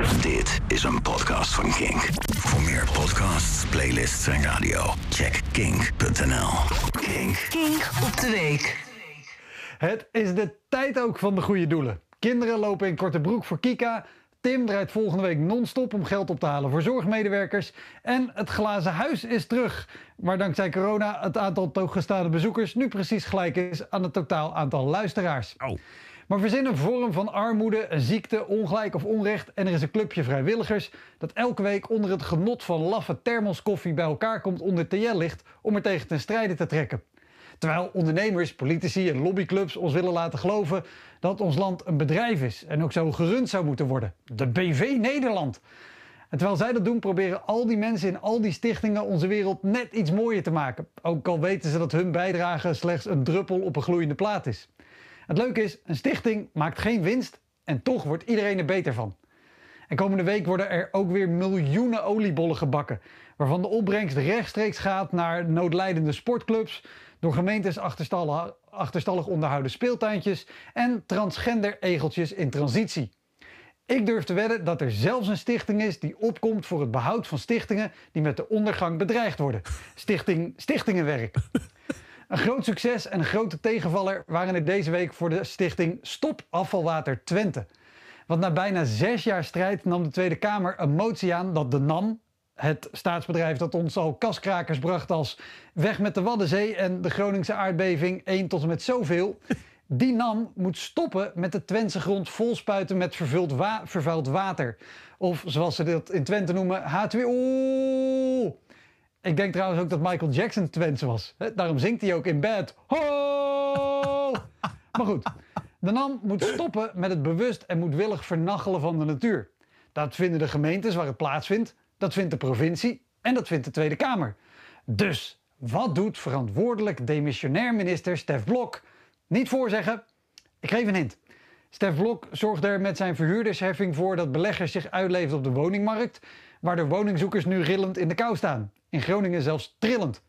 Dit is een podcast van Kink. Voor meer podcasts, playlists en radio, check kink.nl. Kink. Kink op de week. Het is de tijd ook van de goede doelen. Kinderen lopen in korte broek voor Kika. Tim draait volgende week non-stop om geld op te halen voor zorgmedewerkers. En het glazen huis is terug. Waar dankzij corona het aantal toegestane bezoekers nu precies gelijk is aan het totaal aantal luisteraars. Oh. Maar verzin een vorm van armoede, een ziekte, ongelijk of onrecht en er is een clubje vrijwilligers dat elke week onder het genot van laffe thermoskoffie bij elkaar komt onder TL-licht om er tegen ten strijde te trekken. Terwijl ondernemers, politici en lobbyclubs ons willen laten geloven dat ons land een bedrijf is en ook zo gerund zou moeten worden. De BV Nederland. En terwijl zij dat doen, proberen al die mensen in al die stichtingen onze wereld net iets mooier te maken. Ook al weten ze dat hun bijdrage slechts een druppel op een gloeiende plaat is. Het leuke is, een stichting maakt geen winst en toch wordt iedereen er beter van. En komende week worden er ook weer miljoenen oliebollen gebakken, waarvan de opbrengst rechtstreeks gaat naar noodlijdende sportclubs, door gemeentes achterstallig, onderhouden speeltuintjes en transgender-egeltjes in transitie. Ik durf te wedden dat er zelfs een stichting is die opkomt voor het behoud van stichtingen die met de ondergang bedreigd worden. Stichting Stichtingenwerk. Een groot succes en een grote tegenvaller waren er deze week voor de stichting Stop Afvalwater Twente. Want na bijna zes jaar strijd nam de Tweede Kamer een motie aan dat de NAM, het staatsbedrijf dat ons al kaskrakers bracht als weg met de Waddenzee en de Groningse aardbeving 1 tot en met zoveel, die NAM moet stoppen met de Twentse grond volspuiten met vervuild, vervuild water. Of zoals ze dat in Twente noemen, H2O. Ik denk trouwens ook dat Michael Jackson Twents was. Daarom zingt hij ook in bed. Ho! Maar goed, de NAM moet stoppen met het bewust en moedwillig vernachelen van de natuur. Dat vinden de gemeentes waar het plaatsvindt, dat vindt de provincie en dat vindt de Tweede Kamer. Dus wat doet verantwoordelijk demissionair minister Stef Blok? Niet voorzeggen, ik geef een hint. Stef Blok zorgt er met zijn verhuurdersheffing voor dat beleggers zich uitleven op de woningmarkt, waardoor woningzoekers nu rillend in de kou staan. In Groningen zelfs trillend.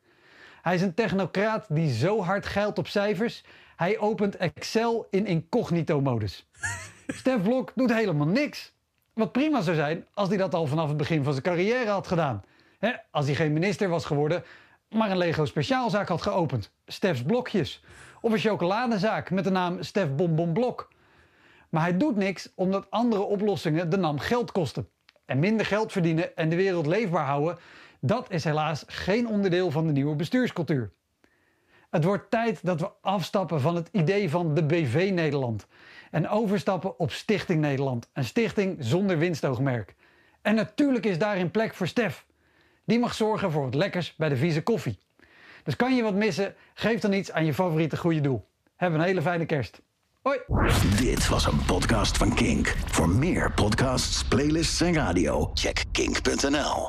Hij is een technocraat die zo hard geilt op cijfers, hij opent Excel in incognito-modus. Stef Blok doet helemaal niks. Wat prima zou zijn als hij dat al vanaf het begin van zijn carrière had gedaan. Als hij geen minister was geworden, maar een Lego speciaalzaak had geopend. Stef's Blokjes. Of een chocoladezaak met de naam Stef Bonbon Blok. Maar hij doet niks omdat andere oplossingen de NAM geld kosten. En minder geld verdienen en de wereld leefbaar houden, dat is helaas geen onderdeel van de nieuwe bestuurscultuur. Het wordt tijd dat we afstappen van het idee van de BV Nederland en overstappen op Stichting Nederland, een stichting zonder winstoogmerk. En natuurlijk is daarin plek voor Stef. Die mag zorgen voor wat lekkers bij de vieze koffie. Dus kan je wat missen, geef dan iets aan je favoriete goede doel. Heb een hele fijne kerst. Hoi! Dit was een podcast van Kink. Voor meer podcasts, playlists en radio, check kink.nl.